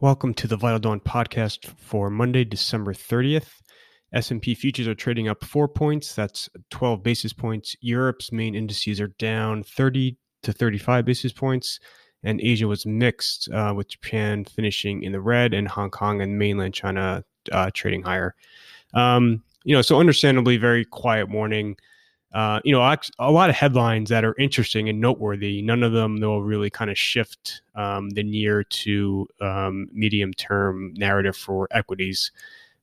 Welcome to the Vital Dawn podcast for Monday, December 30th. S&P futures are trading up 4 points, that's 12 basis points. Europe's main indices are down 30 to 35 basis points, and Asia was mixed uh, with Japan finishing in the red and Hong Kong and mainland China uh, trading higher. Um, you know, so understandably very quiet morning uh, you know, a lot of headlines that are interesting and noteworthy. None of them, though, really kind of shift um, the near to um, medium term narrative for equities.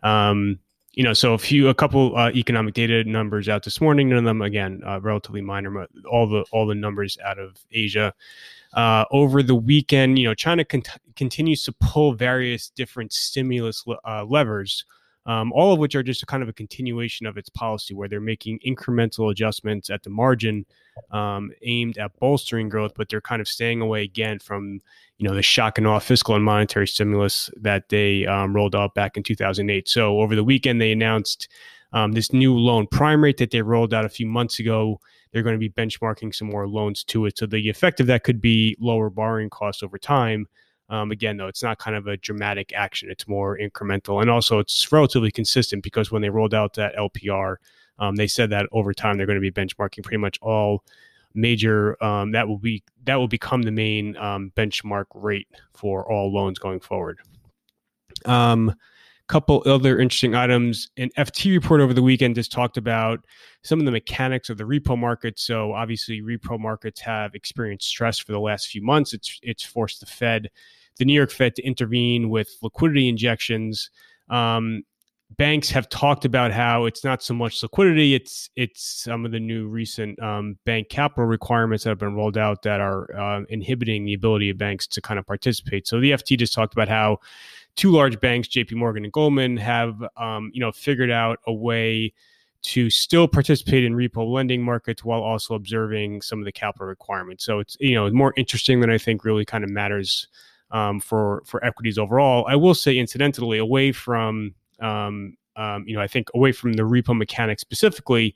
Um, you know, so a few, a couple uh, economic data numbers out this morning. None of them, again, uh, relatively minor. All the all the numbers out of Asia. Uh, over the weekend, you know, China con- continues to pull various different stimulus le- uh, levers um, all of which are just a kind of a continuation of its policy where they're making incremental adjustments at the margin um, aimed at bolstering growth, but they're kind of staying away again from you know the shock and awe fiscal and monetary stimulus that they um, rolled out back in 2008. So over the weekend, they announced um, this new loan prime rate that they rolled out a few months ago. They're going to be benchmarking some more loans to it. So the effect of that could be lower borrowing costs over time. Um, again, though, it's not kind of a dramatic action; it's more incremental, and also it's relatively consistent because when they rolled out that LPR, um, they said that over time they're going to be benchmarking pretty much all major. Um, that will be that will become the main um, benchmark rate for all loans going forward. Um, couple other interesting items. An FT report over the weekend just talked about some of the mechanics of the repo market. So obviously, repo markets have experienced stress for the last few months. It's it's forced the Fed the New York Fed to intervene with liquidity injections. Um, banks have talked about how it's not so much liquidity; it's it's some of the new recent um, bank capital requirements that have been rolled out that are uh, inhibiting the ability of banks to kind of participate. So the FT just talked about how two large banks, J.P. Morgan and Goldman, have um, you know figured out a way to still participate in repo lending markets while also observing some of the capital requirements. So it's you know more interesting than I think really kind of matters um, for for equities overall. I will say, incidentally, away from um, um, you know, I think away from the repo mechanics specifically,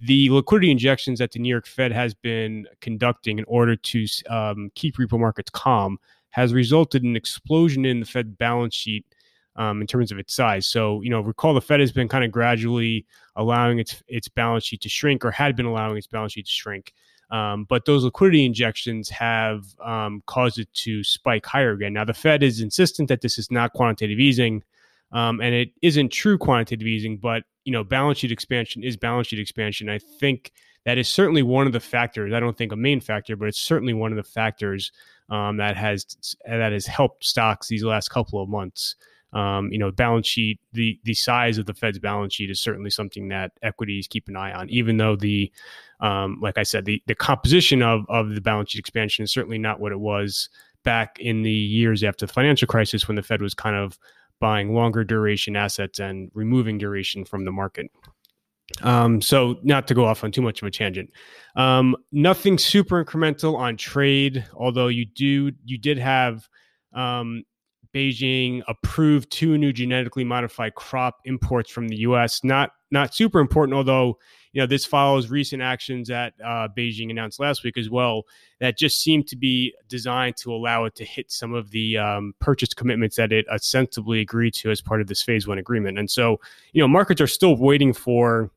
the liquidity injections that the New York Fed has been conducting in order to um, keep repo markets calm has resulted in an explosion in the Fed balance sheet um, in terms of its size. So, you know, recall the Fed has been kind of gradually allowing its its balance sheet to shrink, or had been allowing its balance sheet to shrink. Um, but those liquidity injections have um, caused it to spike higher again. Now, the Fed is insistent that this is not quantitative easing, um, and it isn't true quantitative easing. But you know, balance sheet expansion is balance sheet expansion. I think that is certainly one of the factors. I don't think a main factor, but it's certainly one of the factors um, that has that has helped stocks these last couple of months. Um, you know, balance sheet, the the size of the Fed's balance sheet is certainly something that equities keep an eye on, even though the, um, like I said, the the composition of of the balance sheet expansion is certainly not what it was back in the years after the financial crisis when the Fed was kind of buying longer duration assets and removing duration from the market. Um, so not to go off on too much of a tangent. Um, nothing super incremental on trade, although you do you did have um, Beijing approved two new genetically modified crop imports from the U.S. Not not super important, although you know this follows recent actions that uh, Beijing announced last week as well that just seem to be designed to allow it to hit some of the um, purchase commitments that it ostensibly agreed to as part of this phase one agreement. And so you know markets are still waiting for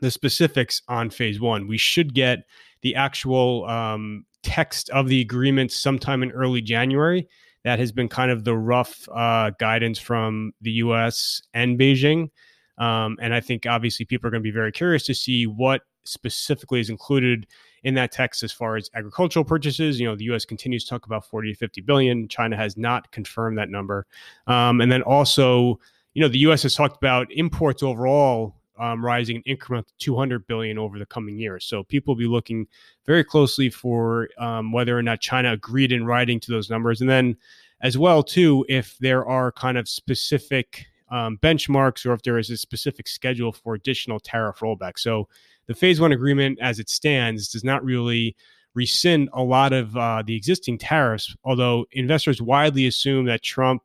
the specifics on phase one. We should get the actual um, text of the agreement sometime in early January that has been kind of the rough uh, guidance from the U.S. and Beijing. Um, and I think obviously people are going to be very curious to see what specifically is included in that text as far as agricultural purchases. You know, the U.S. continues to talk about 40 to 50 billion. China has not confirmed that number. Um, and then also, you know, the U.S. has talked about imports overall um, rising an increment 200 billion over the coming years. So people will be looking very closely for um, whether or not China agreed in writing to those numbers, and then as well too if there are kind of specific um, benchmarks or if there is a specific schedule for additional tariff rollback. So the phase one agreement, as it stands, does not really rescind a lot of uh, the existing tariffs, although investors widely assume that Trump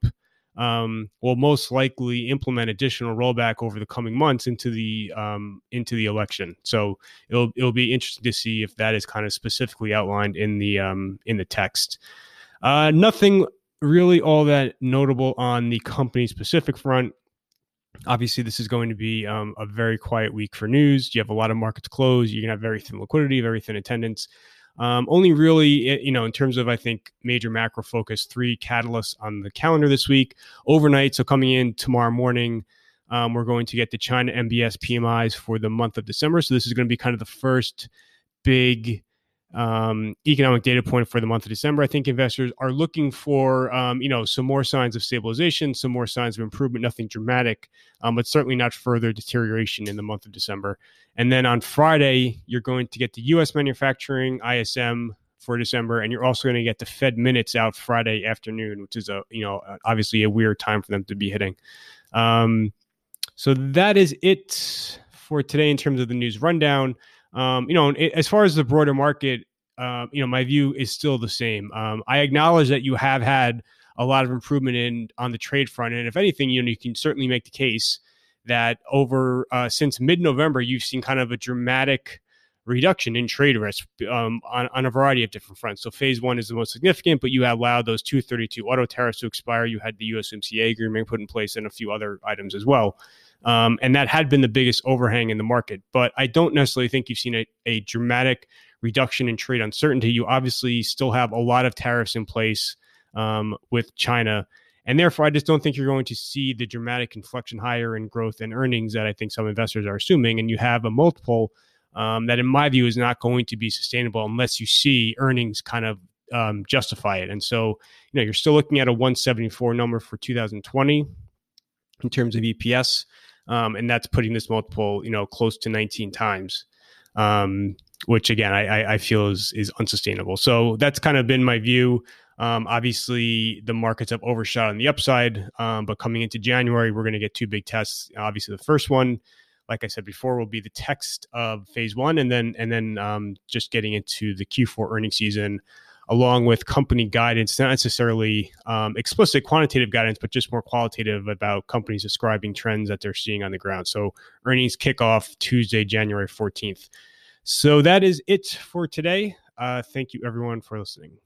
um, will most likely implement additional rollback over the coming months into the um, into the election. So it'll it'll be interesting to see if that is kind of specifically outlined in the um, in the text. Uh, nothing really all that notable on the company specific front. Obviously, this is going to be um, a very quiet week for news. You have a lot of markets closed. You're to have very thin liquidity, very thin attendance. Um, only really, eh, you know, in terms of I think major macro focus, three catalysts on the calendar this week. Overnight, so coming in tomorrow morning, um, we're going to get the China NBS PMIs for the month of December. So this is going to be kind of the first big um, economic data point for the month of December. I think investors are looking for, um, you know, some more signs of stabilization, some more signs of improvement, nothing dramatic, um, but certainly not further deterioration in the month of December. And then on Friday, you're going to get the U.S. manufacturing ISM for December, and you're also going to get the Fed minutes out Friday afternoon, which is a, you know, obviously a weird time for them to be hitting. Um, so that is it for today in terms of the news rundown. Um, you know, as far as the broader market, uh, you know, my view is still the same. Um, I acknowledge that you have had a lot of improvement in on the trade front, and if anything, you know, you can certainly make the case that over uh, since mid-November, you've seen kind of a dramatic reduction in trade risk um, on, on a variety of different fronts. So phase one is the most significant, but you allowed those 232 auto tariffs to expire. You had the USMCA agreement put in place and a few other items as well. Um, and that had been the biggest overhang in the market. But I don't necessarily think you've seen a, a dramatic reduction in trade uncertainty. You obviously still have a lot of tariffs in place um, with China. And therefore, I just don't think you're going to see the dramatic inflection higher in growth and earnings that I think some investors are assuming. And you have a multiple um, that, in my view, is not going to be sustainable unless you see earnings kind of um, justify it. And so, you know, you're still looking at a 174 number for 2020 in terms of EPS um, and that's putting this multiple, you know, close to 19 times, um, which again I, I feel is is unsustainable. So that's kind of been my view. Um, obviously, the markets have overshot on the upside, um, but coming into January, we're going to get two big tests. Obviously, the first one, like I said before, will be the text of phase one, and then and then um, just getting into the Q4 earnings season along with company guidance, not necessarily um, explicit quantitative guidance, but just more qualitative about companies describing trends that they're seeing on the ground. So earnings kick off Tuesday, January 14th. So that is it for today. Uh, thank you, everyone, for listening.